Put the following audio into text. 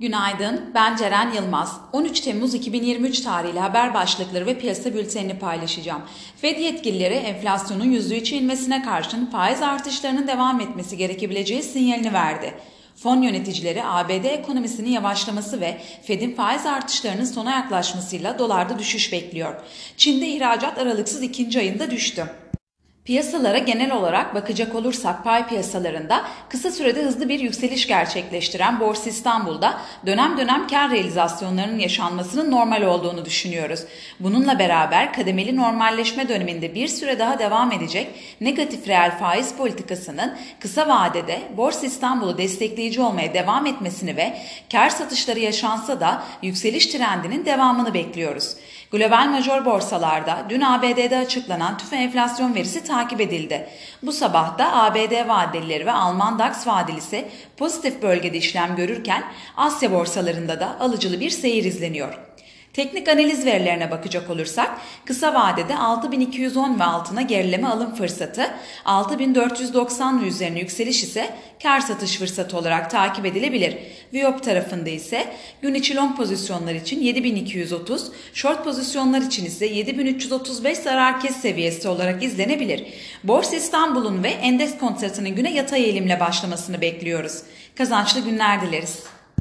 Günaydın, ben Ceren Yılmaz. 13 Temmuz 2023 tarihli haber başlıkları ve piyasa bültenini paylaşacağım. Fed yetkilileri enflasyonun %3'e inmesine karşın faiz artışlarının devam etmesi gerekebileceği sinyalini verdi. Fon yöneticileri ABD ekonomisinin yavaşlaması ve Fed'in faiz artışlarının sona yaklaşmasıyla dolarda düşüş bekliyor. Çin'de ihracat aralıksız ikinci ayında düştü. Piyasalara genel olarak bakacak olursak pay piyasalarında kısa sürede hızlı bir yükseliş gerçekleştiren Borsa İstanbul'da dönem dönem kar realizasyonlarının yaşanmasının normal olduğunu düşünüyoruz. Bununla beraber kademeli normalleşme döneminde bir süre daha devam edecek negatif reel faiz politikasının kısa vadede Borsa İstanbul'u destekleyici olmaya devam etmesini ve kar satışları yaşansa da yükseliş trendinin devamını bekliyoruz. Global major borsalarda dün ABD'de açıklanan tüfe enflasyon verisi takip edildi. Bu sabah da ABD vadelileri ve Alman DAX vadelisi pozitif bölgede işlem görürken Asya borsalarında da alıcılı bir seyir izleniyor. Teknik analiz verilerine bakacak olursak kısa vadede 6210 ve altına gerileme alım fırsatı, 6490 ve üzerine yükseliş ise kar satış fırsatı olarak takip edilebilir. Viyop tarafında ise gün içi long pozisyonlar için 7230, short pozisyonlar için ise 7335 zarar kes seviyesi olarak izlenebilir. Borsa İstanbul'un ve endeks kontratının güne yatay eğilimle başlamasını bekliyoruz. Kazançlı günler dileriz.